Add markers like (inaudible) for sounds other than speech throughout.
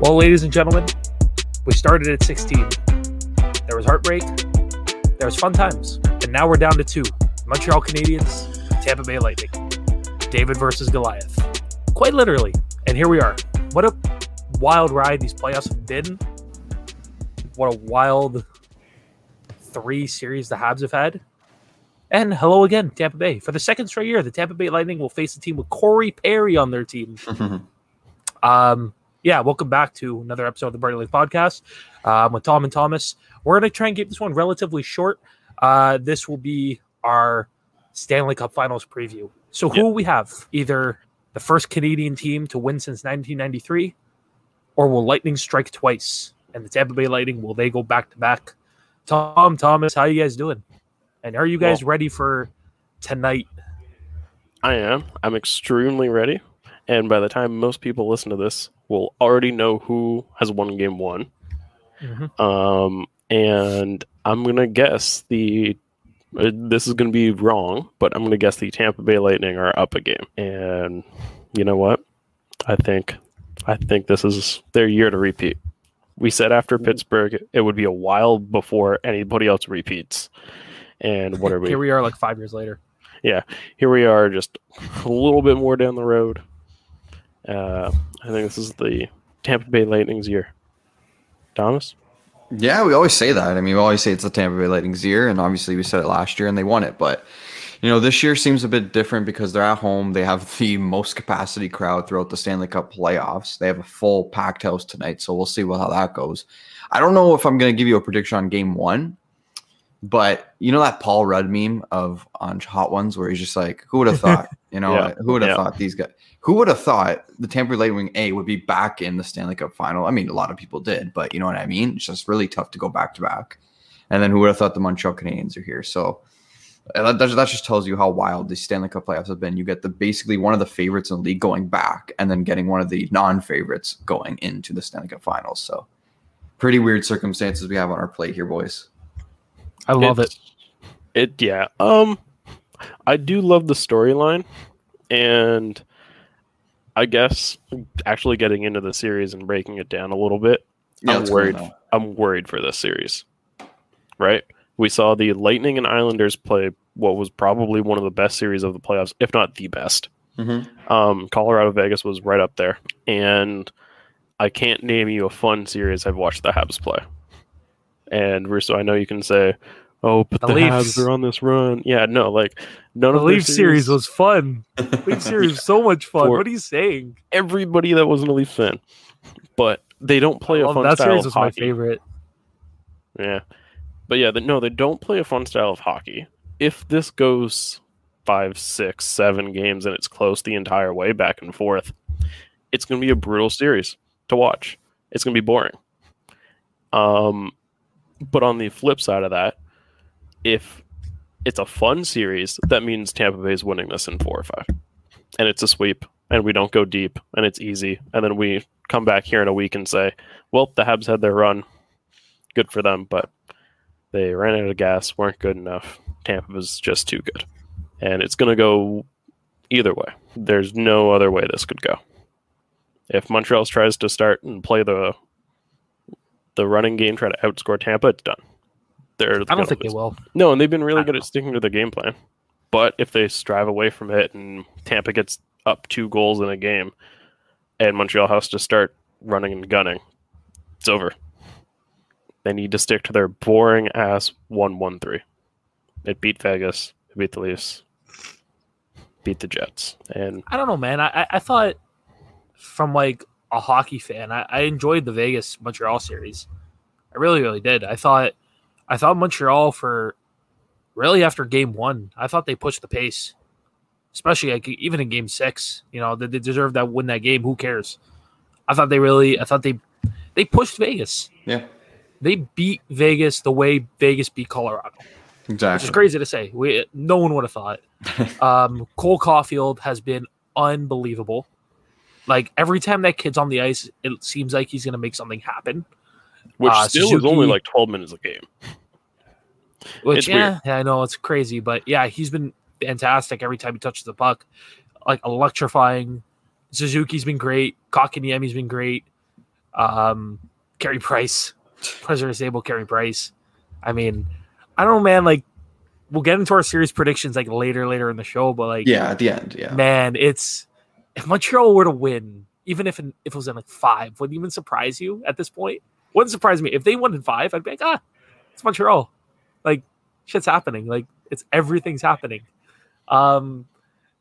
Well, ladies and gentlemen, we started at 16. There was heartbreak, there was fun times, and now we're down to two Montreal Canadiens, Tampa Bay Lightning. David versus Goliath. Quite literally. And here we are. What a wild ride these playoffs have been. What a wild three series the Habs have had. And hello again, Tampa Bay. For the second straight year, the Tampa Bay Lightning will face a team with Corey Perry on their team. (laughs) um, yeah, welcome back to another episode of the Burning Leaf Podcast um, with Tom and Thomas. We're going to try and keep this one relatively short. Uh, this will be our Stanley Cup Finals preview. So, who will we have? Either the first Canadian team to win since 1993, or will Lightning strike twice? And the Tampa Bay Lightning will they go back to back? Tom, Thomas, how you guys doing? And are you guys Well- ready for tonight? I am. I'm extremely ready. And by the time most people listen to this, we'll already know who has won game one. Mhm. Um, and I'm gonna guess the. uh, This is gonna be wrong, but I'm gonna guess the Tampa Bay Lightning are up a game. And you know what? I think, I think this is their year to repeat. We said after Pittsburgh, it would be a while before anybody else repeats. And what are we? (laughs) Here we are, like five years later. Yeah, here we are just a little bit more down the road. Uh, I think this is the Tampa Bay Lightning's year. Thomas? Yeah, we always say that. I mean, we always say it's the Tampa Bay Lightning's year, and obviously we said it last year and they won it. But you know, this year seems a bit different because they're at home. They have the most capacity crowd throughout the Stanley Cup playoffs. They have a full packed house tonight, so we'll see how that goes. I don't know if I'm going to give you a prediction on Game One, but you know that Paul Rudd meme of on Hot Ones where he's just like, "Who would have thought? (laughs) You know, Yeah, who would have yeah. thought these guys? Who would have thought the Tampa Bay Lightning A would be back in the Stanley Cup final? I mean, a lot of people did, but you know what I mean. It's just really tough to go back to back. And then who would have thought the Montreal Canadiens are here? So that, that, that just tells you how wild the Stanley Cup playoffs have been. You get the basically one of the favorites in the league going back, and then getting one of the non-favorites going into the Stanley Cup finals. So pretty weird circumstances we have on our plate here, boys. I love it. It yeah. Um I do love the storyline and I guess actually getting into the series and breaking it down a little bit. I'm worried. now. I'm worried for this series. Right? We saw the Lightning and Islanders play what was probably one of the best series of the playoffs, if not the best. Mhm. Um, Colorado Vegas was right up there, and I can't name you a fun series I've watched the Habs play. And Russo, I know you can say, "Oh, but The the, Leafs. Are on this run." Yeah, no, like none The of Leaf series was fun. (laughs) Leaf series was so much fun. For- what are you saying? everybody that wasn't a Leaf fan, but they don't play a fun that style series of was my hockey. favorite. Yeah. But yeah, the, no, they don't play a fun style of hockey. If this goes five, six, seven games and it's close the entire way back and forth, it's going to be a brutal series to watch. It's going to be boring. Um, but on the flip side of that, if it's a fun series, that means Tampa Bay is winning this in four or five, and it's a sweep, and we don't go deep, and it's easy, and then we come back here in a week and say, "Well, the Habs had their run, good for them, but they ran out of gas, weren't good enough. Tampa was just too good. And it's going to go either way. There's no other way this could go. If Montreal tries to start and play the the running game, try to outscore Tampa, it's done. They're I don't think they will. No, and they've been really good know. at sticking to the game plan. But if they strive away from it and Tampa gets up two goals in a game and Montreal has to start running and gunning, it's over. They need to stick to their boring ass 1 1 3. It beat Vegas, it beat the Leafs, beat the Jets. And I don't know, man. I, I thought from like a hockey fan, I, I enjoyed the Vegas Montreal series. I really, really did. I thought I thought Montreal for really after game one, I thought they pushed the pace. Especially like even in game six. You know, they, they deserved that win that game. Who cares? I thought they really I thought they they pushed Vegas. Yeah, They beat Vegas the way Vegas beat Colorado. Exactly. which is crazy to say. We no one would have thought. (laughs) um, Cole Caufield has been unbelievable. Like every time that kid's on the ice, it seems like he's going to make something happen. which Uh, still is only like 12 minutes a game. Which It's yeah, yeah, I know it's crazy, but yeah, he's been fantastic every time he touches the puck, like electrifying. Suzuki's been great. Kotkaniemi's been great. Um, Carey Price, pleasure disable Carey Price. I mean, I don't know, man. Like, we'll get into our series predictions like later, later in the show, but like, Yeah, at the end. Yeah. man, it's if Montreal were to win, even if in, if it was in like five, wouldn't even surprise you at this point. Wouldn't surprise me if they won in five. I'd be like, ah, it's Montreal. Like, shit's happening. Like, it's everything's happening. Um,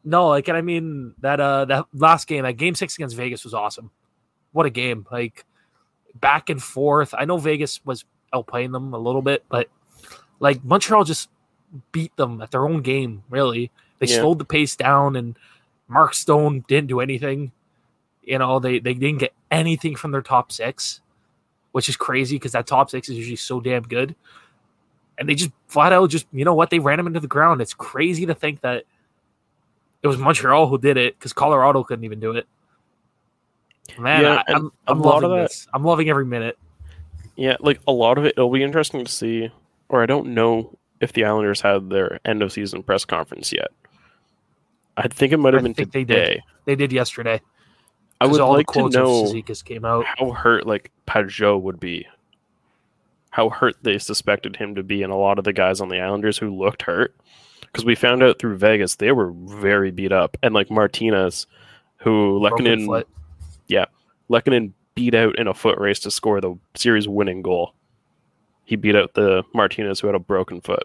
no, like, and I mean that uh that last game, that game six against Vegas was awesome. What a game! Like back and forth. I know Vegas was outplaying them a little bit, but like Montreal just beat them at their own game. Really, they Yeah. slowed the pace down, and Mark Stone didn't do anything. You know, they they didn't get anything from their top six, which is crazy because that top six is usually so damn good. And they just flat out just you know what they ran him into the ground. It's crazy to think that it was Montreal who did it because Colorado couldn't even do it. Man, Yeah, I, and I'm I'm loving that- this. I'm loving every minute. Yeah, like a lot of it, it'll be interesting to see. Or I don't know if the Islanders had their end of season press conference yet. I think it might have I been think they today. did. They did yesterday. I would all like the to know came out. how hurt like Pageau would be. How hurt they suspected him to be, and a lot of the guys on the Islanders who looked hurt, because we found out through Vegas they were very beat up, and like Martinez, who Lehkonen, foot. Lehkonen beat out in a foot race to score the series winning goal. He beat out the Martinez who had a broken foot,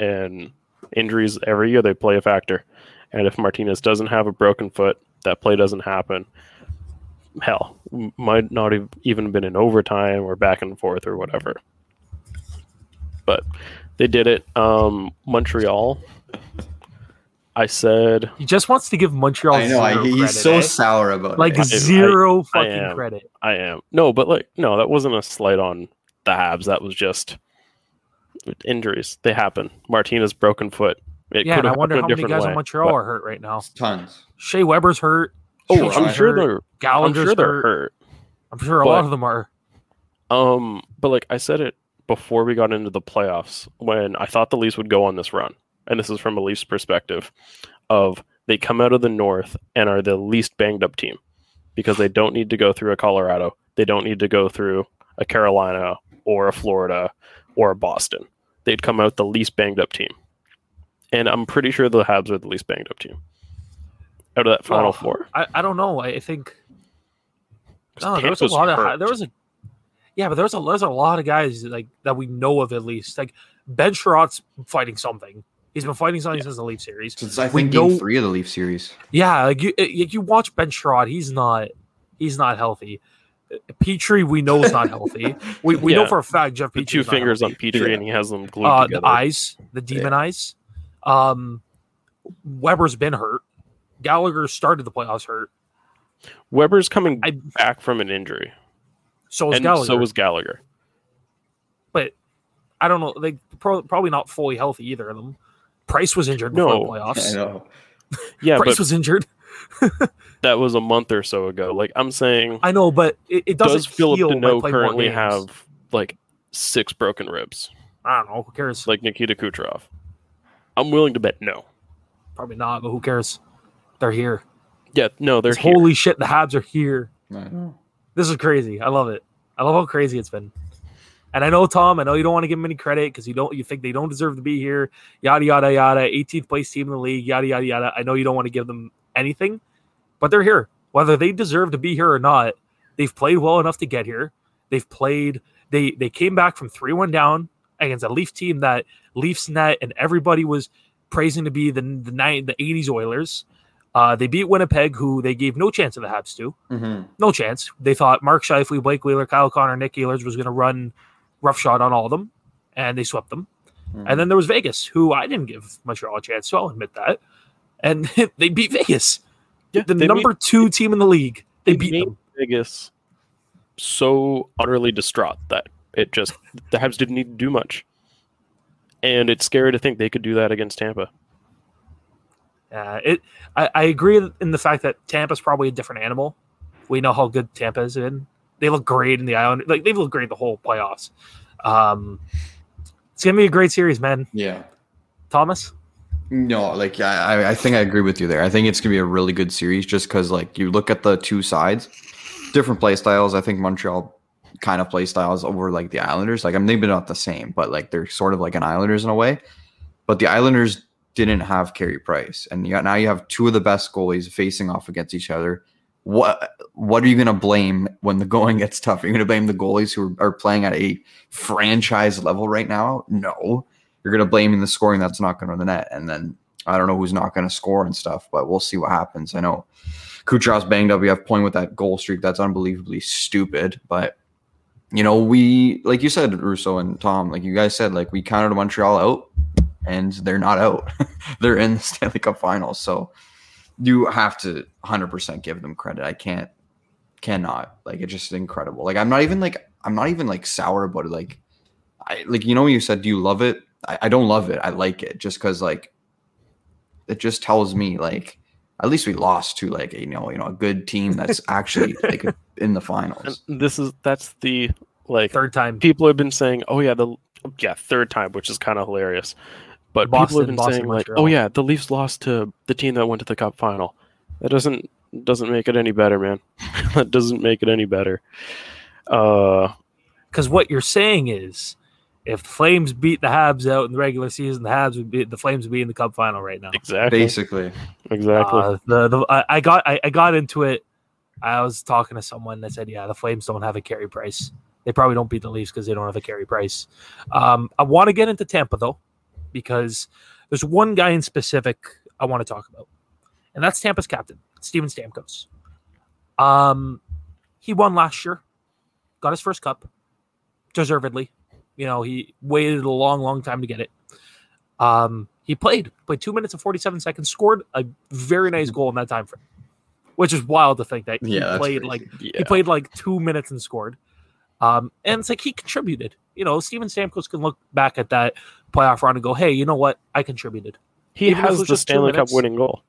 and injuries every year they play a factor. And if Martinez doesn't have a broken foot, that play doesn't happen. Hell, might not have even been in overtime or back and forth or whatever. But they did it. Um, Montreal. I said He just wants to give Montreal. I know. I, he's credit, so eh? sour about like it. I- zero I fucking am. credit. I am. No, but like no, that wasn't a slight on the Habs. That was just injuries. They happen. Martinez broken foot. It yeah, and I wonder how many guys way. on Montreal are hurt right now. Tons. Shea Weber's hurt. Oh, Schuster's I'm sure hurt. they're. I'm sure they're hurt. hurt. I'm sure a but- lot of them are. Um, but like I said it before we got into the playoffs, when I thought the Leafs would go on this run, and this is from a Leafs perspective, of they come out of the North and are the least banged up team because they don't need to go through a Colorado, they don't need to go through a Carolina or a Florida or a Boston. They'd come out the least banged up team, and I'm pretty sure the Habs are the least banged up team out of that final Well, four. I, I don't know. I think think 'Cause no, there was a Tampa's lot of there was a yeah, but there's a there's a lot of guys like that we know of at least. Like Ben Chiarot's fighting something. He's been fighting something since the Leaf series. Since I think game know- three of the Leaf series. Yeah, like you you watch Ben Chiarot, he's not he's not healthy. Petry, we know is not healthy. (laughs) We, we know for a fact Jeff the Petry two fingers on Petry, Yeah. and he has them glued uh, the eyes, the demon eyes. Um, Weber's been hurt. Gallagher started the playoffs hurt. Weber's coming I- back from an injury, So is and Gallagher. so was Gallagher. but I don't know. They pro- probably not fully healthy either of them. Price was injured before No. the playoffs. I know. (laughs) Yeah, Price but was injured. (laughs) that was a month or so ago. Like I'm saying, I know, but it, it doesn't does Phillip heal Danault playing currently have like six broken ribs, I don't know. Who cares? like Nikita Kucherov? I'm willing to bet no. Probably not, but who cares? They're here. Yeah, no, they're It's here. Holy shit, the Habs are here. I. This is crazy. I love it. I love how crazy it's been. And I know Tom. I know you don't want to give them any credit because you don't. You think they don't deserve to be here. Yada yada yada. 18th place team in the league. Yada yada yada. I know you don't want to give them anything, but they're here. Whether they deserve to be here or not, they've played well enough to get here. They've played. They they came back from three one down against a Leaf team that Leafs net and everybody was praising to be the the nine the 80s Oilers. Uh, they beat Winnipeg, who they gave no chance of the Habs to Mhm. no chance. They thought Mark Scheifele, Blake Wheeler, Kyle Connor, Nick Ehlers was going to run roughshod on all of them, and they swept them. Mhm. And then there was Vegas, who I didn't give Montreal a chance, so I'll admit that. And (laughs) they beat Vegas, Yeah, the number made- two team in the league. They they beat made them. Vegas so utterly distraught that it just the Habs didn't need to do much, and it's scary to think they could do that against Tampa. Uh, it. I, I agree in the fact that Tampa's probably a different animal. We know how good Tampa is been. They look great in the island. Like they've looked great the whole playoffs. Um, it's gonna be a great series, man. Yeah. Thomas. No, like I, I- I think I agree with you there. I think it's gonna be a really good series just because like you look at the two sides, different play styles. I think Montreal kind of play styles over like the Islanders. Like I mean, they've been not the same, but like they're sort of like an Islanders in a way. But the Islanders didn't have Carey Price, and you got, now you have two of the best goalies facing off against each other. What what are you going to blame when the going gets tough? You're you going to blame the goalies who are, playing at a franchise level right now? No, you're going to blame the scoring that's not going to the net, and then I don't know who's not going to score and stuff, but we'll see what happens. I know Kucherov's banged up. We have point with that goal streak. That's unbelievably stupid, but you know, we like you said, Russo and Tom, like you guys said, like we counted Montreal out, and they're not out. (laughs) they're in the (laughs) Stanley Cup Finals, so you have to 100% give them credit. I can't, cannot. Like it's just incredible. Like I'm not even like I'm not even like sour about it. Like I like you know you said, do you love it? I, I don't love it. I like it just because like it just tells me like at least we lost to like a you know you know a good team that's (laughs) actually like in the finals. And this is that's the like Third time. people have been saying, "Oh yeah, the yeah third time," which is kind of hilarious. But people have been Boston, saying like, "Oh yeah, the Leafs lost to the team that went to the Cup final." That doesn't doesn't make it any better, man. (laughs) that doesn't make it any better. Uh, Because what you're saying is, if the Flames beat the Habs out in the regular season, the Habs would be the Flames would be in the Cup final right now. exactly, Basically, exactly. Uh, the the I, I got I, I got into it. I was talking to someone that said, "Yeah, the Flames don't have a Carey Price. They probably don't beat the Leafs because they don't have a Carey Price." Um, I want to get into Tampa though, because there's one guy in specific I want to talk about, and that's Tampa's captain, Steven Stamkos. Um, he won last year, got his first cup, deservedly. You know, he waited a long, long time to get it. Um, he played played two minutes and forty seven seconds, scored a very nice goal in that time frame, which is wild to think that he yeah, played like yeah. he played like two minutes and scored. Um, and it's like he contributed. You know, Steven Stamkos can look back at that playoff run and go, "Hey, you know what? I contributed." he even has the Stanley Cup winning goal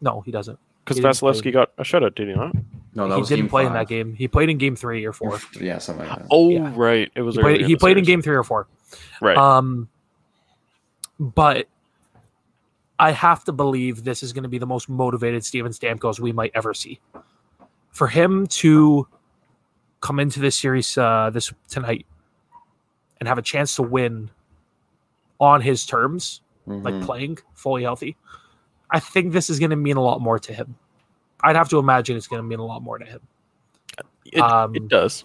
No, he doesn't. because He. Vasilevskiy got a shutout, did he not? No, that he was didn't game play in that game. He played in game three or four. (laughs) Yeah, something like that. Oh, Yeah. right. It was. He played, earlier he played in game three or four. Right. Um, but I have to believe this is going to be the most motivated Steven Stamkos we might ever see. For him to come into this series uh, this tonight and have a chance to win on his terms, like Mhm. playing fully healthy, I think this is going to mean a lot more to him. I'd have to imagine it's going to mean a lot more to him. it, um, it does.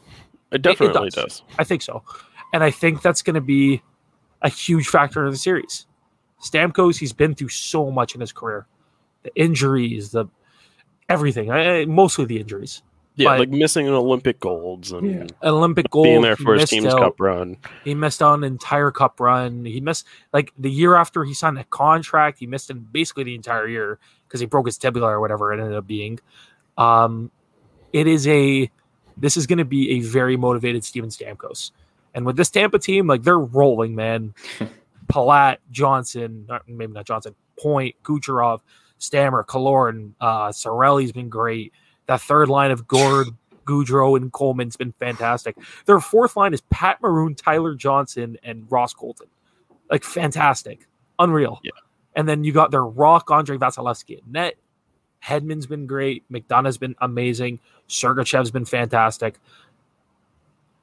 It definitely does. does. I think so. And I think that's going to be a huge factor in the series. Stamkos, he's been through so much in his career the injuries, the everything, I, mostly the injuries. Yeah, But- like missing an Olympic golds and Yeah. Olympic gold. being there for his team's out- cup run. He missed out an entire cup run. He missed, like, the year after he signed that contract, he missed in basically the entire year because he broke his tibia or whatever it ended up being. Um, it is a, this is going to be a very motivated Steven Stamkos. And with this Tampa team, like, they're rolling, man. (laughs) Palat, Johnson, not, maybe not Johnson, Point, Kucherov, Stammer, Killorn, uh, Cirelli's been great. That third line of Gourde, (laughs) Goodrow, and Coleman's been fantastic. Their fourth line is Pat Maroon, Tyler Johnson, and Ross Colton. Like fantastic, unreal. Yeah. And then you got their rock Andrei Vasilevskiy at net. Hedman's been great. McDonagh's been amazing. Sergachev's been fantastic.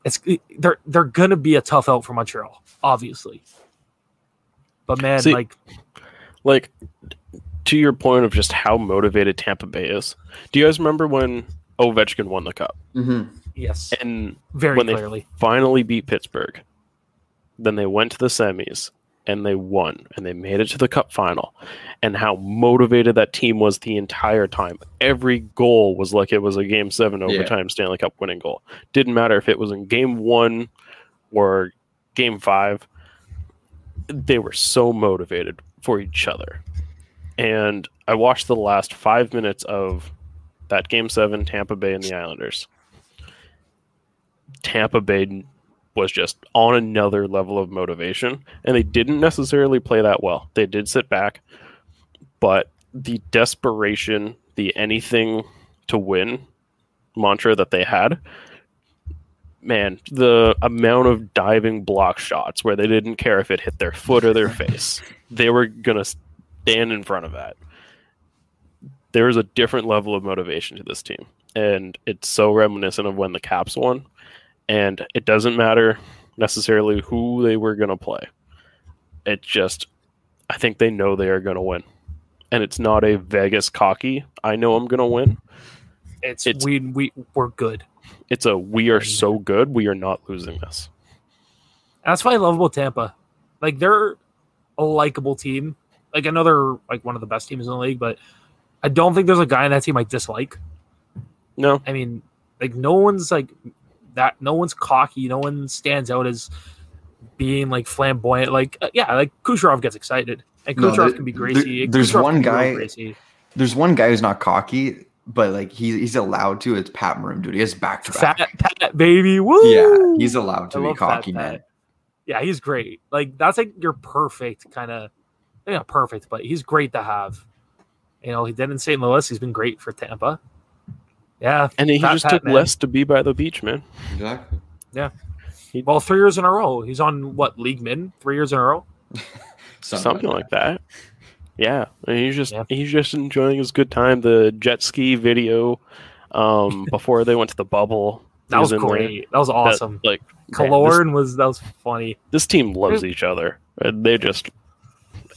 It's they're they're gonna be a tough out for Montreal, obviously. But man, See- like Like to your point of just how motivated Tampa Bay is. Do you guys remember when Ovechkin won the cup Mhm. yes, and very when they- clearly. finally beat Pittsburgh? Then they went to the semis and they won and they made it to the cup final. And how motivated that team was the entire time. Every goal was like it was a game seven Yeah. overtime Stanley Cup winning goal. Didn't matter if it was in game one or game five. They were so motivated for each other. And I watched the last five minutes of that game seven, Tampa Bay and the Islanders. Tampa Bay was just on another level of motivation, and they didn't necessarily play that well. They did sit back, but the desperation, the anything to win mantra that they had, man, the amount of diving block shots where they didn't care if it hit their foot or their (laughs) face, they were going to stand in front of that. There is a different level of motivation to this team. and it's so reminiscent of when the Caps won. And it doesn't matter necessarily who they were going to play. It just, I think they know they are going to win, and it's not a Vegas cocky. I know I'm going to win. It's, It's- we we we're good. It's a we are so good, we are not losing this. That's why I love about Tampa. Like they're a likable team. Like they're like one of the best teams in the league, but I don't think there's a guy in that team I dislike. No, I mean, like no one's like that. No one's cocky. No one stands out as being like flamboyant. Like uh, yeah, like Kucherov gets excited, and No, Kucherov there- can be there- Gracie. there's Kucherov one can be real guy- There's one guy who's not cocky, but like he, he's allowed to. It's Pat Maroon, dude. He has back to back. Pat baby, woo! Yeah, he's allowed to I be cocky, Pat. man. Yeah, he's great. Like that's like your perfect kind of, yeah, perfect. But he's great to have. You know, he did in St. Louis. He's been great for Tampa. Yeah, and he just Pat, took man. less to be by the beach, man. Exactly. Yeah. Well, three years in a row. He's on what league min? Three years in a row. (laughs) something like that. Yeah, and he's just Yeah. he's just enjoying his good time. The jet ski video um, (laughs) before they went to the bubble. That he was in there. great. That was That, awesome. like man, this, was that was funny. this team loves each other, and they just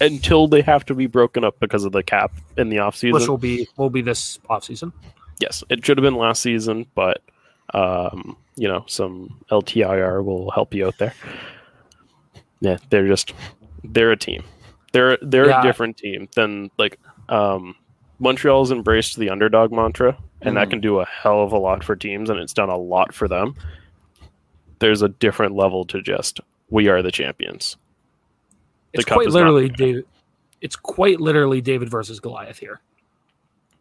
until they have to be broken up because of the cap in the offseason. Which will be will be this offseason. Yes, it should have been last season, but um, you know, some LTIR will help you out there. Yeah, they're just they're a team. They're they're Yeah. a different team than like um Montreal's embraced the underdog mantra and that Mhm. can do a hell of a lot for teams and it's done a lot for them. There's a different level to just we are the champions. The It's quite literally. David. It's quite literally David versus Goliath here.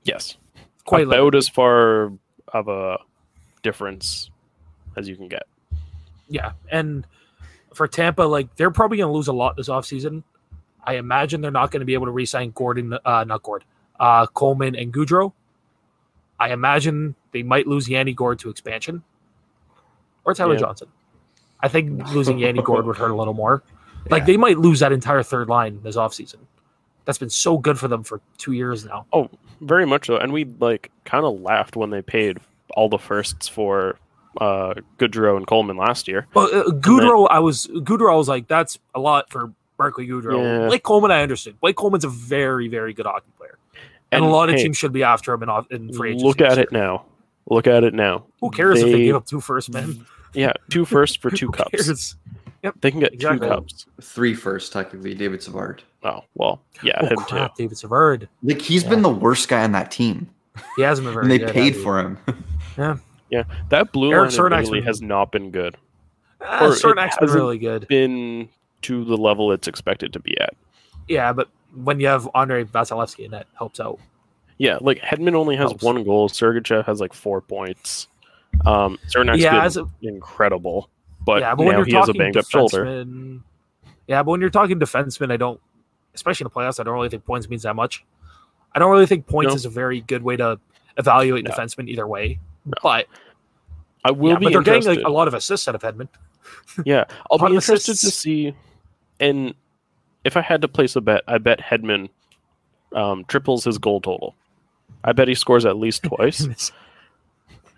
Yes. Quite about literally. as far of a difference as you can get. Yeah, and for Tampa, like they're probably going to lose a lot this offseason. I imagine they're not going to be able to re-sign Gordon, uh, not Gourde, uh, Coleman and Goodrow. I imagine they might lose Yanni Gourde to expansion or Tyler Yeah. Johnson. I think losing Yanni Gourde would hurt a little more. (laughs) Like Yeah. they might lose that entire third line this offseason. That's been so good for them for two years now. Oh, very much so. And we like kind of laughed when they paid all the firsts for uh Goodrow and Coleman last year. Well, uh, Goodrow, I was Goodrow. I was like, that's a lot for Barclay Goodrow. Yeah. Blake Coleman, I understood. Blake Coleman's a very, very good hockey player, and, a And, lot of teams should be after him in, in free agency. Look at it now. Look at it now. Who cares if they They- give up two first, man? Yeah, two firsts for (laughs) two cups. cares? They can get Exactly. two cups. Three first, technically. David Savard. Oh well, yeah, Oh him crap, David Savard. Like he's Yeah. been the worst guy on that team, He hasn't been very. and they good, paid for him. (laughs) yeah, yeah. That blue Eric line really been- has not been good. Ah, Or it Cernak's been hasn't really good. Been to the level it's expected to be at. Yeah, but when you have Andrei Vasilevskiy, that helps out. Yeah, like Hedman only has Helps. one goal. Sergachev has like four points. Um, Cernak's yeah, been as a, incredible, but, yeah, but when you're he has a talking banged up shoulder. defenseman, yeah, but when you're talking defenseman, I don't, especially in the playoffs, I don't really think points means that much. I don't really think points No. is a very good way to evaluate No. defenseman either way. No. But I will yeah, be but they're getting like, a lot of assists out of Hedman. (laughs) yeah, I'll be (laughs) interested to see. And if I had to place a bet, I bet Hedman um, triples his goal total. I bet he scores at least (laughs) twice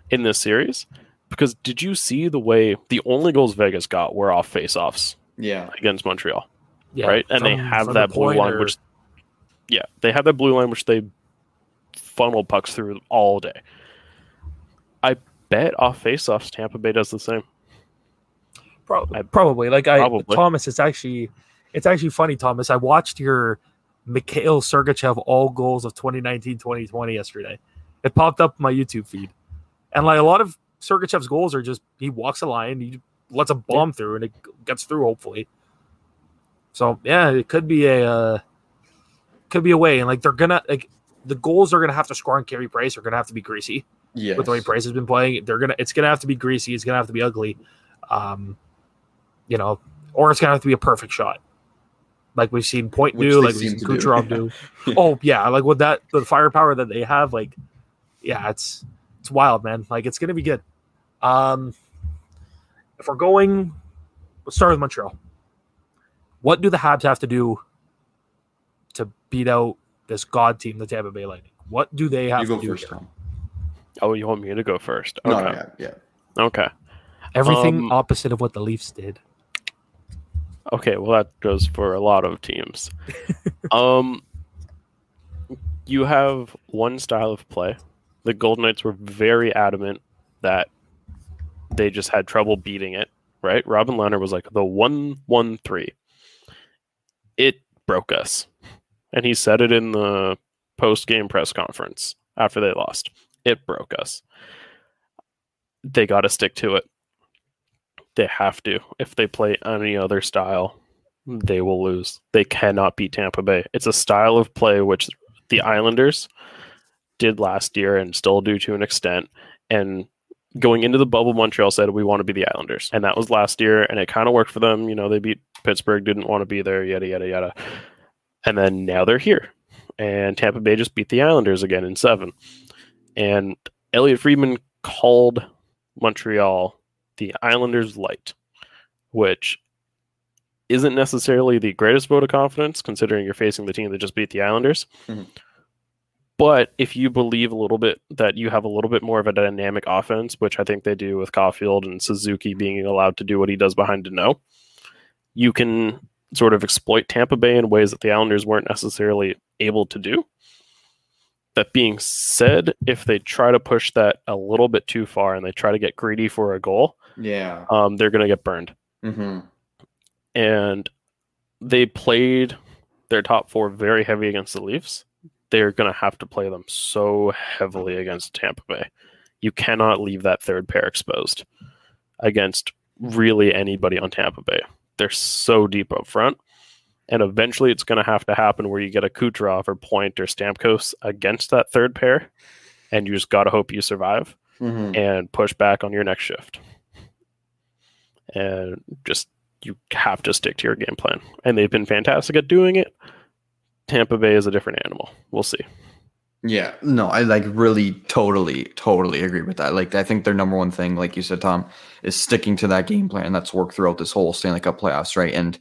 in this series. Because did you see the way the only goals Vegas got were off faceoffs Yeah. against Montreal? yeah, right? And they have from the that blue line, pointer. which yeah, they have that blue line which they funnel pucks through all day. I bet off faceoffs, Tampa Bay does the same. Pro- I- probably like I Probably. Thomas. It's actually it's actually funny, Thomas. I watched your Mikhail Sergachev all goals of 2019-2020 yesterday. It popped up my YouTube feed, and like a lot of Sergachev's goals are just he walks a line, he lets a bomb through, and it gets through. Hopefully, so yeah, it could be a uh, could be a way, and like they're gonna like the goals are gonna have to score on Carey Price are gonna have to be greasy Yeah. with the way Price has been playing. They're gonna it's gonna have to be greasy. It's gonna have to be ugly. Um, you know, or it's gonna have to be a perfect shot, like we've seen Point Which do, like we've seen to do. Kucherov do. (laughs) Oh yeah, like with that the firepower that they have, like yeah, it's it's wild, man. Like it's gonna be good. Um, if we're going, let's start with Montreal. What do the Habs have to do to beat out this god team, the Tampa Bay Lightning? What do they have You to go do? first, here? Tom. Oh, you want me to go first? No, Okay. yeah, yeah. Okay. Everything Um, opposite of what the Leafs did. Okay, well that goes for a lot of teams. (laughs) um you have one style of play. The Golden Knights were very adamant that they just had trouble beating it, right? Robin Lehner was like the one one three. It broke us. And he said it in the post game press conference after they lost. It broke us. They gotta stick to it. They have to. If they play any other style, they will lose. They cannot beat Tampa Bay. It's a style of play which the Islanders did last year and still do to an extent. And going into the bubble, Montreal said we want to be the Islanders, and that was last year, and it kind of worked for them. You know, they beat Pittsburgh, didn't want to be there, yada yada yada, and then now they're here, and Tampa Bay just beat the Islanders again in seven, and Elliotte Friedman called Montreal the Islanders light, which isn't necessarily the greatest vote of confidence considering you're facing the team that just beat the Islanders. Mhm. But if you believe a little bit that you have a little bit more of a dynamic offense, which I think they do with Caufield and Suzuki being allowed to do what he does behind Danault, you can sort of exploit Tampa Bay in ways that the Islanders weren't necessarily able to do. That being said, if they try to push that a little bit too far and they try to get greedy for a goal, Yeah. um, they're going to get burned Mm-hmm. and they played their top four very heavy against the Leafs. They're going to have to play them so heavily against Tampa Bay. You cannot leave that third pair exposed against really anybody on Tampa Bay. They're so deep up front. And eventually it's going to have to happen where you get a Kucherov or Point or Stamkos against that third pair. And you just got to hope you survive Mm-hmm. and push back on your next shift. And just you have to stick to your game plan. And they've been fantastic at doing it. Tampa Bay is a different animal. We'll see. Yeah, no, I like really totally, totally agree with that. Like, I think their number one thing, like you said, Tom, is sticking to that game plan that's worked throughout this whole Stanley Cup playoffs, right? And,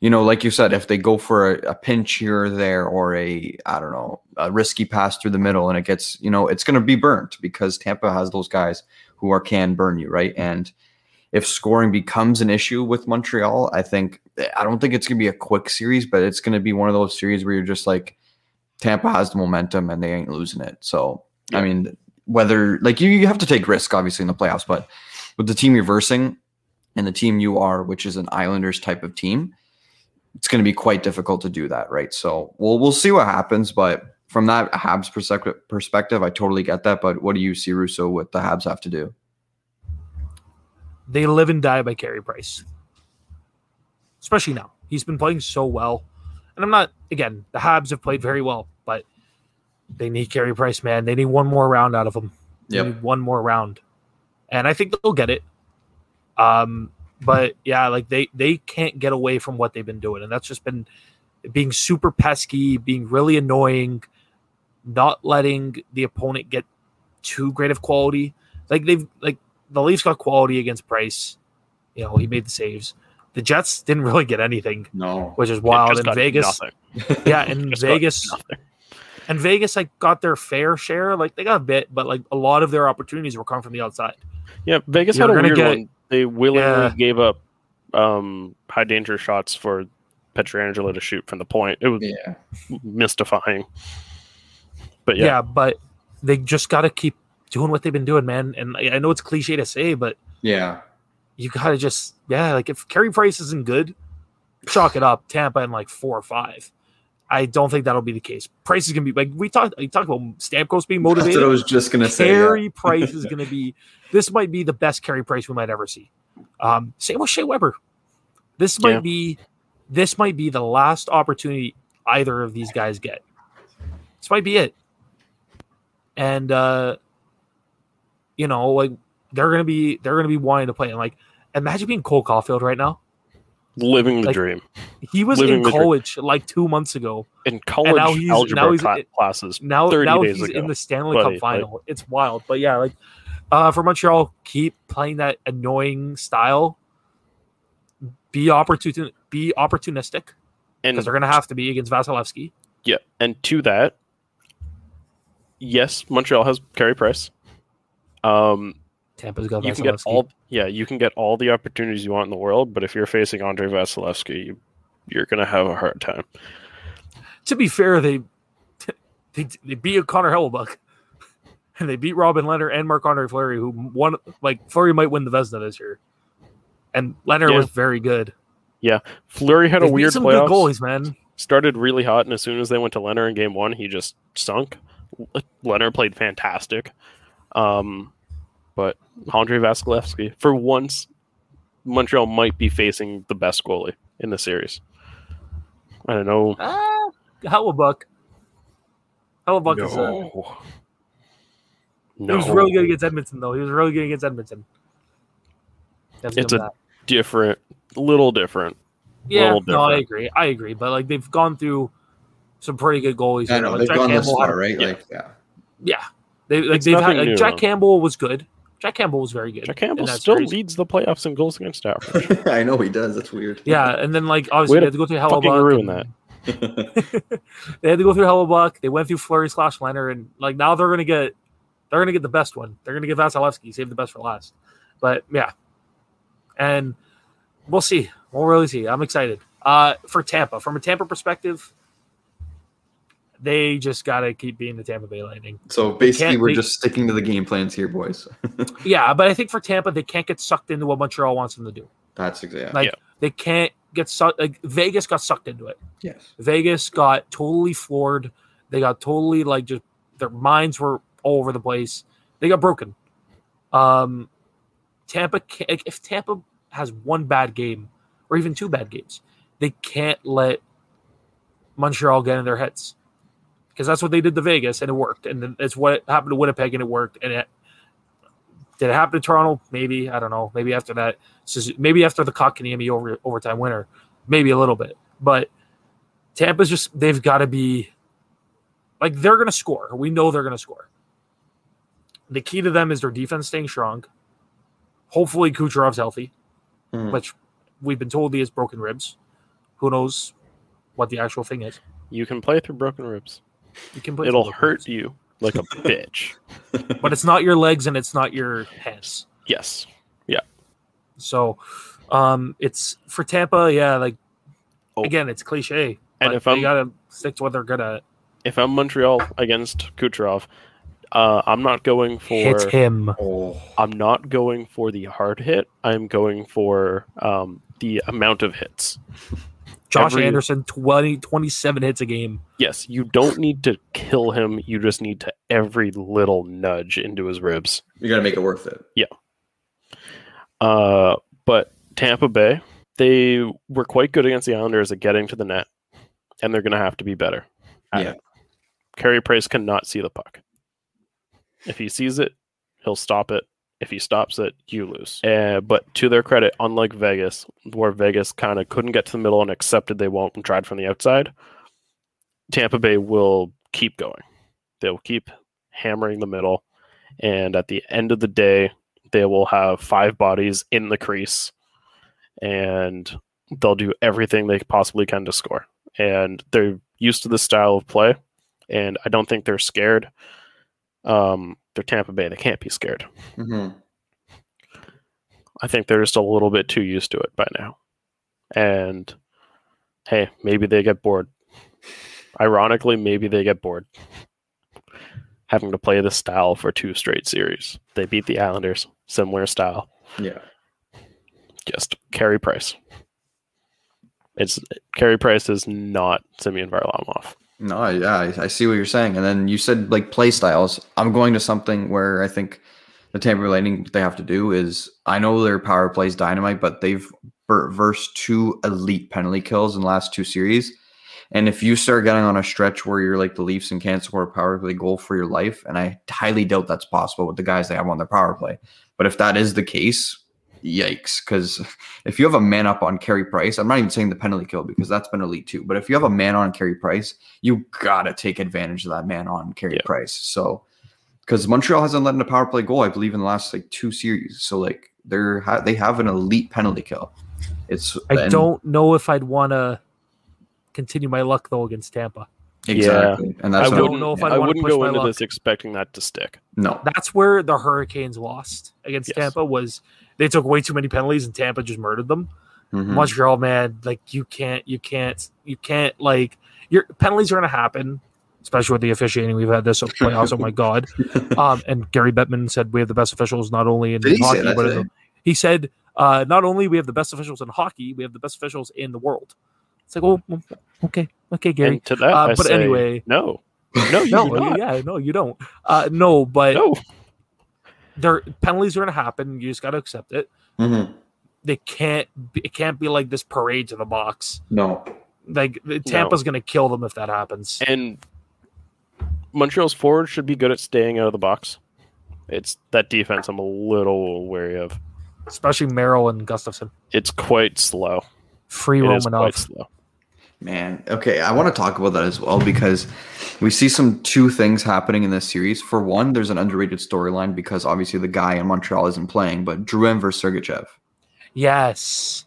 you know, like you said, if they go for a, a pinch here or there or a, I don't know, a risky pass through the middle and it gets, you know, it's going to be burnt because Tampa has those guys who are can burn you, right? And if scoring becomes an issue with Montreal, I think, I don't think it's going to be a quick series, but it's going to be one of those series where you're just like, Tampa has the momentum and they ain't losing it. So, I mean, whether like you, you have to take risk obviously in the playoffs, but with the team you're and the team you are, which is an Islanders type of team, it's going to be quite difficult to do that, right? So, we'll we'll see what happens, but from that Habs perspective, perspective, I totally get that. But what do you see, Russo, what the Habs have to do? They live and die by Carey Price. Especially now. He's been playing so well. And I'm not again, the Habs have played very well, but they need Carey Price, man. They need one more round out of him. Need one more round. And I think they'll get it. Um, but yeah, like they they can't get away from what they've been doing. And that's just been being super pesky, being really annoying, not letting the opponent get too great of quality. Like they've like the Leafs got quality against Price. You know, he made the saves. The Jets didn't really get anything, No. which is wild. just In Vegas, nothing. (laughs) yeah, in (laughs) Vegas, and Vegas like got their fair share. Like they got a bit, but like a lot of their opportunities were coming from the outside. Yeah, Vegas You're had a gonna weird get- one. They willingly Yeah. gave up um, high danger shots for Pietrangelo to shoot from the point. It was Yeah. mystifying. But Yeah, yeah, but they just got to keep doing what they've been doing, man. And I I know it's cliche to say, but Yeah. you got to just yeah, like if Carey Price isn't good, chalk it up. Tampa in like four or five. I don't think that'll be the case. Price is gonna be like we talked. You talked about Stamkos being That's motivated. what I was just gonna say. yeah. Price is (laughs) going to be. This might be the best Carey Price we might ever see. Um, same with Shea Weber. This might Yeah. be. This might be the last opportunity either of these guys get. This might be it. And uh, you know, like they're gonna be they're gonna be wanting to play. And like, imagine being Cole Caufield right now. living the like, dream He was Living in the dream. college like two months ago. in college now he's- algebra now he's- cla- classes. Now, 30 now days he's ago, in the Stanley buddy, Cup like- final. it's wild, but yeah, like uh, for Montreal, keep playing that annoying style. Be opportun be opportunistic because they're gonna have to be against Vasilevskiy. yeah, and to that, yes, Montreal has Carey Price. Um, Tampa's got you can get all yeah, you can get all the opportunities you want in the world, but if you're facing Andrei Vasilevskiy, you, you're gonna have a hard time. To be fair, they they, they beat Connor Hellebuyck. And (laughs) they beat Robin Lehner and Marc-Andre Fleury, who won like Fleury might win the Vezina this year. And Lehner Yeah. was very good. Yeah, Fleury had They a weird some playoffs. good goalies, man. Started really hot, and as soon as they went to Lehner in game one, he just sunk. Le- Lehner played fantastic. Um, but Andrei Vasilevskiy, for once, Montreal might be facing the best goalie in the series. I don't know. Ah, Hellebuyck. Hellebuyck is uh, No. he was really good against Edmonton, though. He was really good against Edmonton. That's It's a- that. different, little different. yeah. little No, I agree. I agree. But like they've gone through some pretty good goalies. I know Like, they've Jack gone this Campbell had- far, right? Yeah. Like, yeah. Yeah, they like It's they've had like Jack. Campbell was good. Jack Campbell was very good. Jack Campbell still series. leads the playoffs in goals against average. (laughs) I know he does. That's weird. Yeah, and then like obviously Way they had to go through fucking Hellebuyck. ruin and- (laughs) they had to go through Hellebuyck. They went through Fleury slash Lehner, and like now they're gonna get they're gonna get the best one. They're gonna get Vasilevskiy, save the best for last. But yeah, and we'll see. We'll really see. I'm excited. Uh, for Tampa, from a Tampa perspective, they just gotta keep being the Tampa Bay Lightning. so basically, we're be- just sticking to the game plans here, boys. (laughs) Yeah, but I think for Tampa, they can't get sucked into what Montreal wants them to do. That's exactly. Like Yeah. they can't get sucked. Like Vegas got sucked into it. yes. Vegas got totally floored. They got totally like just their minds were all over the place. They got broken. Um, Tampa, ca- like, if Tampa has one bad game or even two bad games, they can't let Montreal get in their heads because that's what they did to Vegas and it worked. And it's what happened to Winnipeg and it worked. And it did it happen to Toronto? Maybe I don't know. Maybe after that, Suzu- maybe after the Kotkaniemi over overtime winner, maybe a little bit. But Tampa's just they've got to be like they're going to score. We know they're going to score. The key to them is their defense staying strong. Hopefully Kucherov's healthy, Mhm. which we've been told he has broken ribs. Who knows what the actual thing is? You can play through broken ribs. You can play It'll hurt ribs. you like a (laughs) bitch. but it's not your legs and it's not your hands. Yes. Yeah. So, um, it's for Tampa. Yeah, like Oh. again, it's cliche, And if I'm- gotta stick to what they're good at. If I'm Montreal against Kucherov, uh, I'm not going for Hit him. Oh, I'm not going for the hard hit. I'm going for um, the amount of hits. Josh Every- Anderson, 20, 27 hits a game. Yes, you don't need to kill him. You just need to every little nudge into his ribs. you gotta make it worth it. Yeah. Uh, but Tampa Bay, they were quite good against the Islanders at getting to the net, and they're going to have to be better. at Yeah. it. Carey Price cannot see the puck. If he sees it, he'll stop it. If he stops it, you lose. Uh, but to their credit, unlike Vegas, where Vegas kind of couldn't get to the middle and accepted they won't and tried from the outside, Tampa Bay will keep going. They'll keep hammering the middle. And at the end of the day, they will have five bodies in the crease and they'll do everything they possibly can to score. And they're used to this style of play. And I don't think they're scared. Um, they're Tampa Bay. They can't be scared. hmm I think they're just a little bit too used to it by now. And hey, maybe they get bored. Ironically, maybe they get bored having to play this style for two straight series. They beat the Islanders, similar style, Yeah. just Carey Price. It's Carey Price is not Semyon Varlamov. No, yeah, I, I see what you're saying. And then you said like play styles. I'm going to something where I think the Tampa Bay Lightning they have to do is I know their power plays dynamite, but they've ver- versed two elite penalty kills in the last two series. And if you start getting on a stretch where you're like the Leafs and can't score a power play goal for your life, and I highly doubt that's possible with the guys they have on their power play. But if that is the case, yikes. Because if you have a man up on Carey Price, I'm not even saying the penalty kill because that's been elite too. But if you have a man on Carey Price, you gotta take advantage of that man on Carey Yeah. Price. So because Montreal hasn't let in a power play goal, I believe, in the last like two series. So like they're ha- they have an elite penalty kill. It's I and- don't know if I'd want to continue my luck though against Tampa. Exactly. And I that's what- don't wouldn't, know if I I'd wanna wouldn't go into luck. this expecting that to stick. no. That's where the Hurricanes lost against Yes. Tampa. Was they took way too many penalties and Tampa just murdered them. Mhm. Montreal, man, like you can't, you can't, you can't. Like your penalties are going to happen, especially with the officiating we've had this (laughs) playoffs. oh my god! Um, and Gary Bettman said we have the best officials not only in Did hockey but in the, he said uh, not only we have the best officials in hockey, we have the best officials in the world. It's like, oh, okay, okay, Gary. And to that, Uh, I but say, anyway- no, no, you no, do not. yeah, no, you don't. Uh, no, but no. Their penalties are going to happen. You just got to accept it. Mhm. They can't. Be, it can't be like this parade to the box. No. Like the- Tampa's going to kill them if that happens. And Montreal's forward should be good at staying out of the box. It's that defense I'm a little wary of. Especially Merrill and Gustafsson. It's quite slow. Free It is quite Romanov. Slow. Man, okay, I want to talk about that as well because we see some two things happening in this series. For one, there's an underrated storyline because obviously the guy in Montreal isn't playing, but Drouin versus Sergachev. Yes.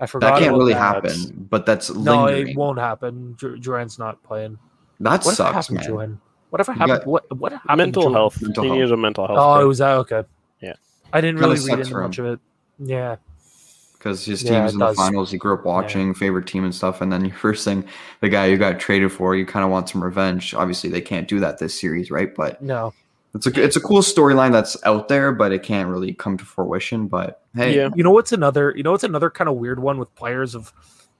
I forgot. That can't about really that. happen, but that's No, lingering. it won't happen. Dr- Drouin's not playing. that What sucks, happened, man. Drouin? Whatever You happened? got- what what happened? mental health. Mental he health. needs a mental health. Oh, break. it was that okay. Yeah. I didn't really read into much of it. Yeah. Because his Yeah, team's it in the does. finals, he grew up watching, favorite team and stuff, and then (laughs) your first thing, the guy you got traded for, you kind of want some revenge. Obviously, they can't do that this series, right? But No. it's a it's a cool storyline that's out there, but it can't really come to fruition. But hey, Yeah. You know what's another? You know what's another kind of weird one with players of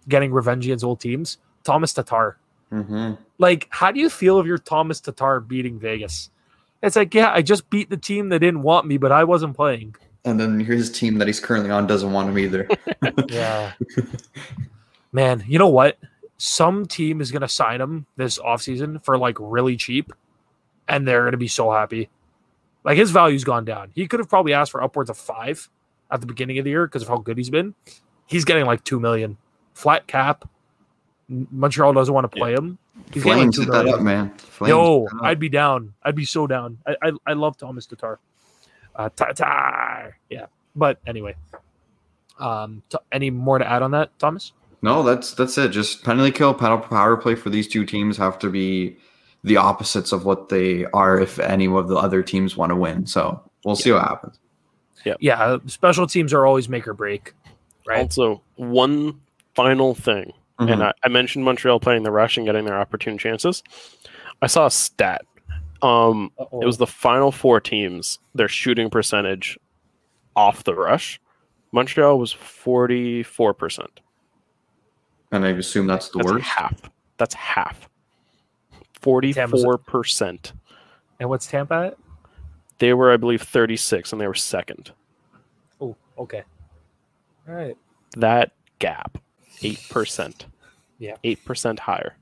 getting revenge against old teams? Thomas Tatar. Mhm. Like, how do you feel if you're Thomas Tatar beating Vegas? It's like, yeah, I just beat the team that didn't want me, but I wasn't playing. And then his team that he's currently on doesn't want him either. (laughs) Yeah. (laughs) Man, you know what? Some team is going to sign him this offseason for like really cheap, and they're going to be so happy. Like his value's gone down. He could have probably asked for upwards of five at the beginning of the year because of how good he's been. He's getting like two million flat cap. Montreal doesn't want to play him. He's getting like Flames two hit that up, man. Flames Yo, up. I'd be down. I'd be so down. I I, I love Thomas Tatar. Uh, Tatar. Yeah. But anyway, um, t- any more to add on that, Thomas? No, that's that's it. Just penalty kill, power power play for these two teams have to be the opposites of what they are if any of the other teams want to win. So we'll see what happens. Yeah, Yeah. special teams are always make or break, right? Also, one final thing, Mhm. and I, I mentioned Montreal playing the rush and getting their opportune chances. I saw a stat. Um, Uh-oh. it was the final four teams. Their shooting percentage off the rush. Montreal was forty four percent. and I assume that's the That's worst. half. That's half. Forty four percent. and what's Tampa at? They were, I believe, thirty six, and they were second. Oh, okay. All right. that gap, eight percent. Yeah. eight percent higher.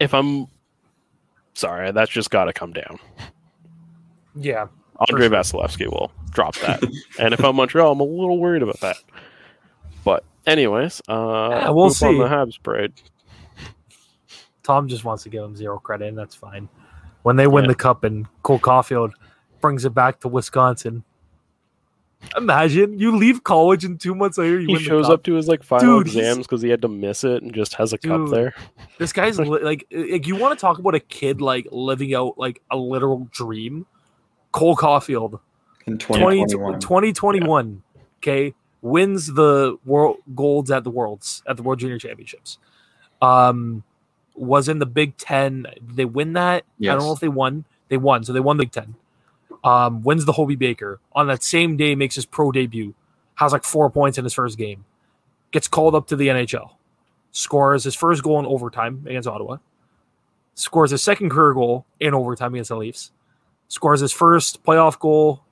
If I'm sorry, that's just got to come down. Yeah. Andrei sure. Vasilevskiy will drop that, (laughs) and if I'm Montreal, I'm a little worried about that. But anyways, uh, Yeah, we'll poop on see. the Habs parade. Tom just wants to give him zero credit, and that's fine. When they win Yeah. the cup and Cole Caufield brings it back to Wisconsin. Imagine you leave college and two months later you He win shows the cup. up to his like final Dude, he's- exams because he had to miss it and just has a cup there. This guy's (laughs) li- like, like you want to talk about a kid like living out like a literal dream. Cole Caufield, In 20, 2021. 2021, okay, wins the world golds at the worlds at the World Junior Championships. Um, was in the Big Ten. Did they win that? I don't know if they won. They won, so they won the Big Ten. Um, wins the Hobey Baker on that same day, makes his pro debut, has like four points in his first game, gets called up to the NHL, scores his first goal in overtime against Ottawa, scores his second career goal in overtime against the Leafs, scores his first playoff goal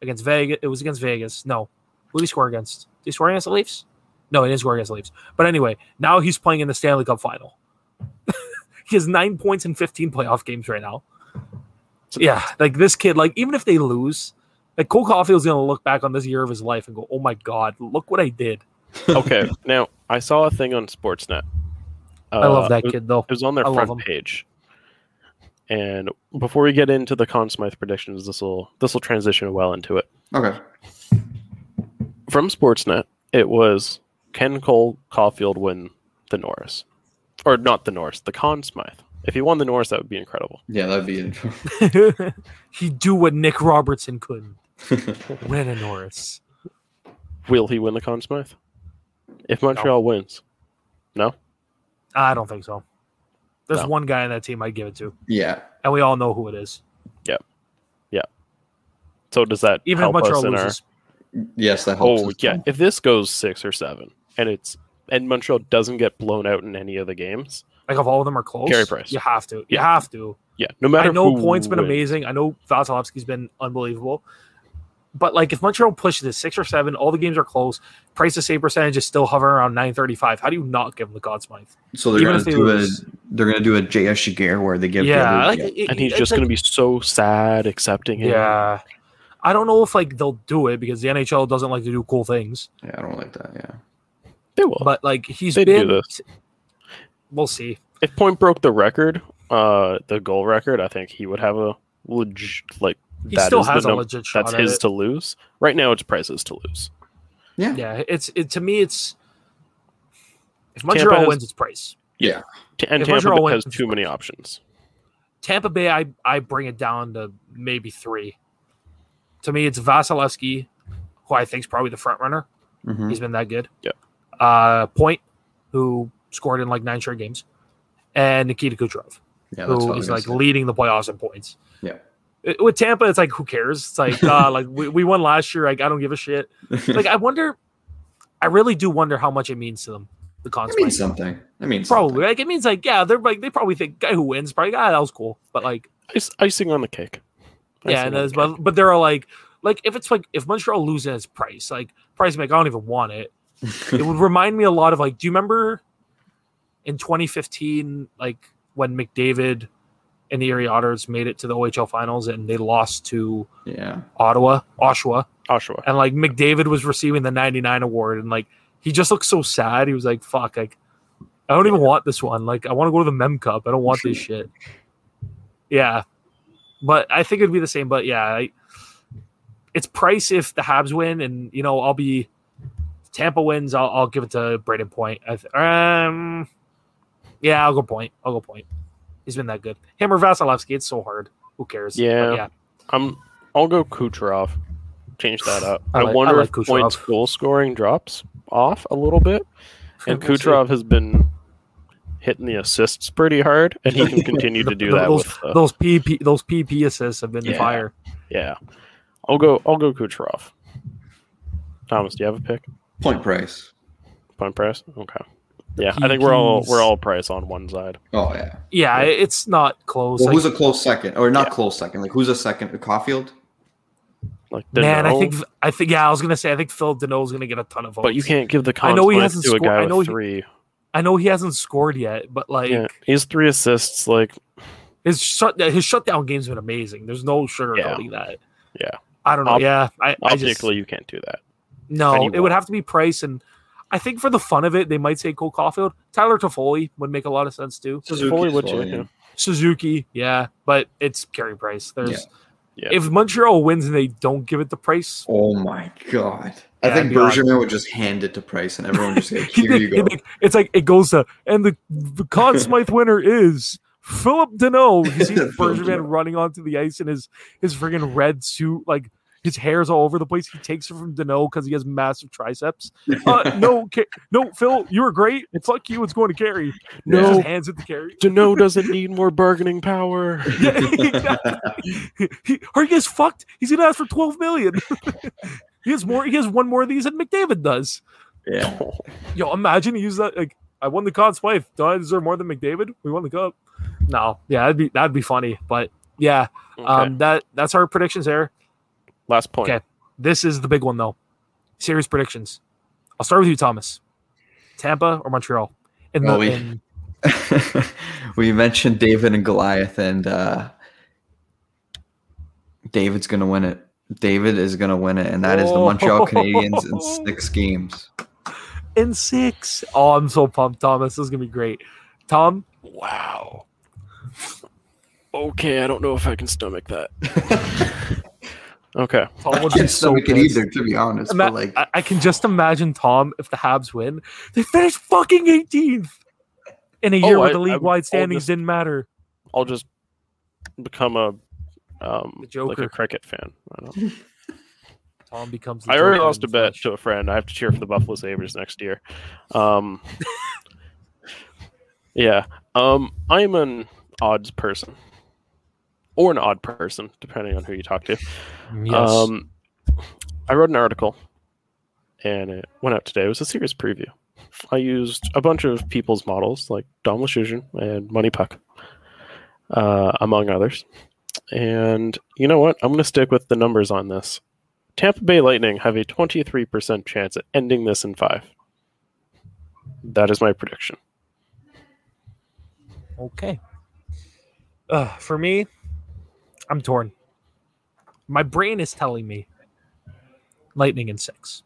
against Vegas. It was against Vegas. No, who did he score against? Did he score against the Leafs? No, he didn't score against the Leafs. But anyway, now he's playing in the Stanley Cup final. (laughs) he has nine points in 15 playoff games right now. Yeah, like this kid, like even if they lose, like Cole Caufield's gonna look back on this year of his life and go, "Oh my god, look what I did." (laughs) Okay, now I saw a thing on Sportsnet. I Uh, love that it- kid though. It was on their I front page. And before we get into the Conn Smythe predictions, this will this will transition well into it. Okay. From Sportsnet, it was can Cole Caufield win the Norris, or not the Norris, the Conn Smythe If he won the Norris, that would be incredible. Yeah, that'd be incredible. (laughs) He'd do what Nick Robertson couldn't. (laughs) Win a Norris. Will he win the Conn Smythe? If Montreal wins, no. I don't think so. There's No. one guy in that team I'd give it to, yeah. and we all know who it is. Yeah, yeah. So does that Even if help us Montreal in our? loses, Yes, that helps. Oh us yeah, too. if this goes six or seven, and it's and Montreal doesn't get blown out in any of the games, like if all of them are close, Carey Price. you have to. You Yeah. have to. yeah, no matter I know who points been wins. amazing. I know Vasilevskiy's been unbelievable. But like if Montreal pushes it six or seven, all the games are close. Price to save percentage is still hovering around nine thirty five. How do you not give him the Conn Smythe? So they're gonna they do lose. a they're gonna do a JS Giguere where they give yeah, other- like, yeah. it- and he's it's just like- going to be so sad accepting it. Yeah. I don't know if like they'll do it because the NHL doesn't like to do cool things. yeah, I don't like that. Yeah. they will. But like he's They do been this. We'll see. if Point broke the record, uh, the goal record, I think he would have a leg like He that still is has the a num- legit shot that's at his it. to lose. Right now, it's Price's to lose. Yeah. Yeah, it's it to me it's if Tampa Montreal has- wins, it's Price. Yeah. T- And If Tampa Montreal has wins- too many options. Tampa Bay, I I bring it down to maybe three. To me, it's Vasilevskiy, who I think is probably the front runner. Mhm. He's been that good. Yeah. Uh, Point, who scored in like nine straight games, and Nikita Kucherov, Yeah, that's what who I was is gonna like say. leading the playoffs in points. Yeah. It- With Tampa, it's like who cares? It's like (laughs) uh, like we, we won last year. Like I don't give a shit. (laughs) Like I wonder, I really do wonder how much it means to them. The That consequence. means something. That means Probably something. like it means like yeah, they're like they probably think guy who wins probably ah that was cool, but like Ice, icing on the cake. yeah, Icing and on as the well, but they're all like like if it's like if Montreal loses its price like price like I don't even want it. (laughs) It would remind me a lot of like do you remember in 2015 like when McDavid and the Erie Otters made it to the OHL finals and they lost to yeah. Ottawa, Oshawa, Oshawa. and like McDavid was receiving the 99 award and like he just looked so sad. He was like fuck like I don't even want this one. Like I want to go to the Mem Cup. I don't want this (laughs) shit. Yeah. But I think it'd be the same. But yeah, I, it's price if the Habs win, and you know I'll be Tampa wins. I'll, I'll give it to Brayden Point. I th- um, yeah, I'll go Point. I'll go Point. He's been that good. Him or Vasilevskiy. It's so hard. Who cares? But Yeah. yeah. I'm. I'll go Kucherov. Change that up. I I, like- I wonder like if Kucherov. points goal scoring drops off a little bit, (laughs) and We'll see. Kucherov has been hitting the assists pretty hard, and he can (laughs) continue to do The- that those, with. Uh, those PP those PP assists have been Yeah. fire. yeah, I'll go. I'll go Kucherov. Thomas, do you have a pick? Point price. Point price. Okay. Yeah, I think we're all we're all price on one side. Oh yeah. Yeah, it's not close. Well, Like, who's a close second, or not Yeah. close second? Like who's a second? Caufield. Like man, I think I think yeah, I was gonna say I think Phil Danault's gonna get a ton of votes. but you can't give the I know he hasn't to a scored- guy I know with he- three. I know he hasn't scored yet, but like Yeah, he has three assists. Like, his shut his shutdown game's been amazing. There's no sugarcoating that. Yeah. I don't know. Op- yeah, I, I just optically, you can't do that. no. and It would have to be Price, and I think for the fun of it, they might say Cole Caufield. Tyler Toffoli would make a lot of sense too. Fully as would well, you, yeah. yeah. Suzuki, yeah, but it's Carey Price. There's Yeah. Yeah. if Montreal wins and they don't give it the Price, Oh my god! I Yeah, think I'd be honest. Would just hand it to Price, and everyone would just like, (laughs) "Here you go." It's like it goes to and the the Conn Smythe (laughs) winner is Phillip Danault. You see (laughs) Phillip Bergevin Danault. running onto the ice in his his friggin' red suit, like his hair's all over the place. He takes it from Danault because he has massive triceps. (laughs) Uh, no, Ca- no, Phil, you were great. Fuck you. It's going to Carey. No. Just hands it to Carey. Danault doesn't need more bargaining power. (laughs) Yeah, exactly. (laughs) he, or he gets fucked. He's gonna ask for twelve million. he has more. He has one more of these than McDavid does. yeah. Yo, imagine he used that. Like, I won the Conn Smythe. Do I deserve more than McDavid? We won the cup. No, yeah, that'd be that'd be funny. But yeah, Okay. um, that that's our predictions there. Last point. okay. This is the big one though. Series predictions. I'll start with you, Thomas. Tampa or Montreal? In the we- in- (laughs) we mentioned David and Goliath, and uh, David's gonna win it. David is gonna win it, and that is the Montreal. Canadiens in (laughs) six games. in six. Oh, I'm so pumped, Thomas. This is gonna be great. Tom, Wow. Okay, I don't know if I can stomach that. (laughs) okay. Tom (laughs) I would be can't so stomach it either, to be honest. Ima- but like, I, I can just imagine Tom if the Habs win. They finished fucking 18th in a Oh, year where I- the league wide standings almost- didn't matter. I'll just become a um The like a cricket fan. I, don't. (laughs) Tom becomes. The I already lost a bet to a friend. I have to cheer for the Buffalo Sabres next year. Um, (laughs) yeah. Um, I'm an odds person, or an odd person, depending on who you talk to. (laughs) Yes. Um, I wrote an article, and it went out today. It was a series preview. I used a bunch of people's models, like Dom Luszczyszyn and Money Puck, uh, among others. And you know what? I'm going to stick with the numbers on this. Tampa Bay Lightning have a 23% chance at ending this in five. That is my prediction. Okay. Uh, for me, I'm torn. My brain is telling me lightning in six.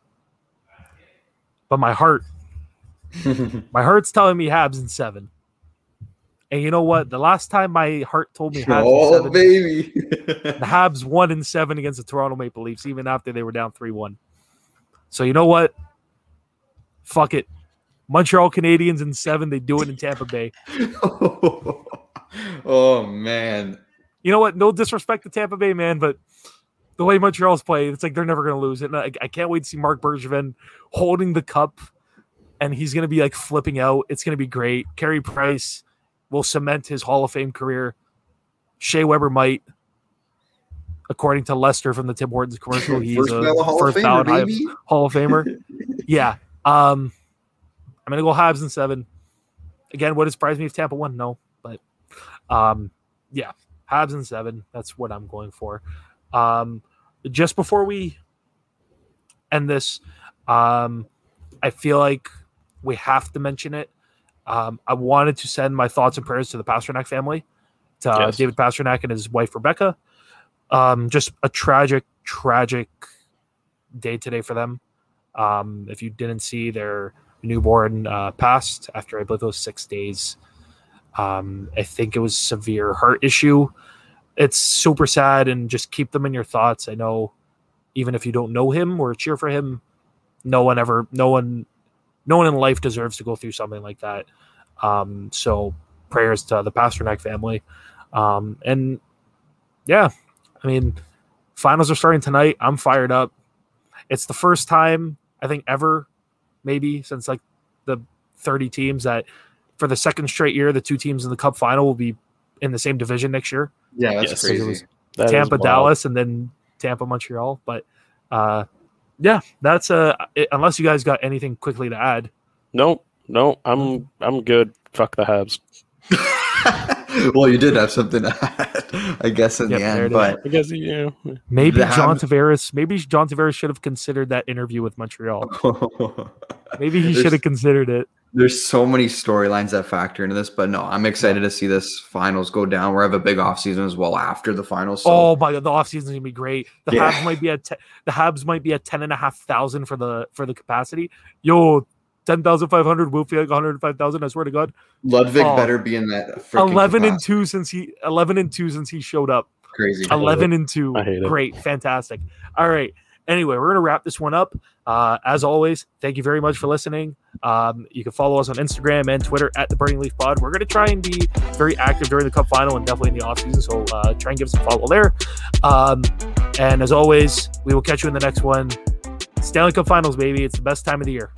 But my heart, (laughs) my heart's telling me Habs in seven. And you know what? The last time my heart told me Habs in oh, seven, baby. the Habs won in seven against the Toronto Maple Leafs, even after they were down 3 1. So you know what? Fuck it. Montreal Canadiens in seven. They do it in Tampa Bay. (laughs) oh, man. You know what? No disrespect to Tampa Bay, man, but the way Montreal's played, it's like they're never going to lose it. And I, I can't wait to see Marc Bergevin holding the cup, and he's going to be like flipping out. It's going to be great. Carey Price will cement his Hall of Fame career. Shea Weber might, according to Lester from the Tim Hortons commercial, he's First a Hall first of Famer, ballot baby. Hall of Famer. (laughs) yeah. Um, I'm gonna go Habs in seven. Again, would it surprise me if Tampa won? No, but um, yeah, Habs and seven. That's what I'm going for. Um, just before we end this, um, I feel like we have to mention it. Um, I wanted to send my thoughts and prayers to the Pastrnak family, to uh, Yes. David Pastrnak and his wife Rebecca. Um, just a tragic, tragic day today for them. Um, if you didn't see their newborn uh, passed after I believe it was six days. Um, I think it was severe heart issue. It's super sad, and just keep them in your thoughts. I know, even if you don't know him or cheer for him, no one ever, no one, no one in life deserves to go through something like that. Um, so prayers to the Pastrnak family, um, and yeah, I mean, finals are starting tonight. I'm fired up. It's the first time I think ever, maybe since like the 30 teams that for the second straight year, the two teams in the Cup final will be in the same division next year. Yeah, that's Yes. crazy. That is Tampa. Dallas, and then Tampa, Montreal. But uh, yeah, that's uh, it, unless you guys got anything quickly to add. No, no, I'm I'm good. Fuck the Habs. (laughs) well, you did have something to add, I guess, in Yep, the end. But I guess you know, Maybe The John Habs- Tavares. Maybe John Tavares should have considered that interview with Montreal. (laughs) Maybe he should have considered it. There's so many storylines that factor into this, but no, I'm excited to see this finals go down. We're have a big offseason as well after the finals. So oh my god, the offseason is gonna be great. The Yeah. Habs might be at te- the Habs might be at ten and a half thousand for the for the capacity. Yo, ten thousand five hundred will feel like one hundred five thousand. I swear to God, Ludwig Oh. better be in that. freaking eleven and two since he eleven and two since he showed up. Crazy. 11 and 2 I hate it. great fantastic all right anyway we're gonna wrap this one up. Uh, as always thank you very much for listening. Um, you can follow us on instagram and twitter at the burning leaf pod. We're gonna try and be very active during the cup final and definitely in the offseason so uh, try and give us a follow there. Um, and as always we will catch you in the next one. Stanley cup finals baby. It's the best time of the year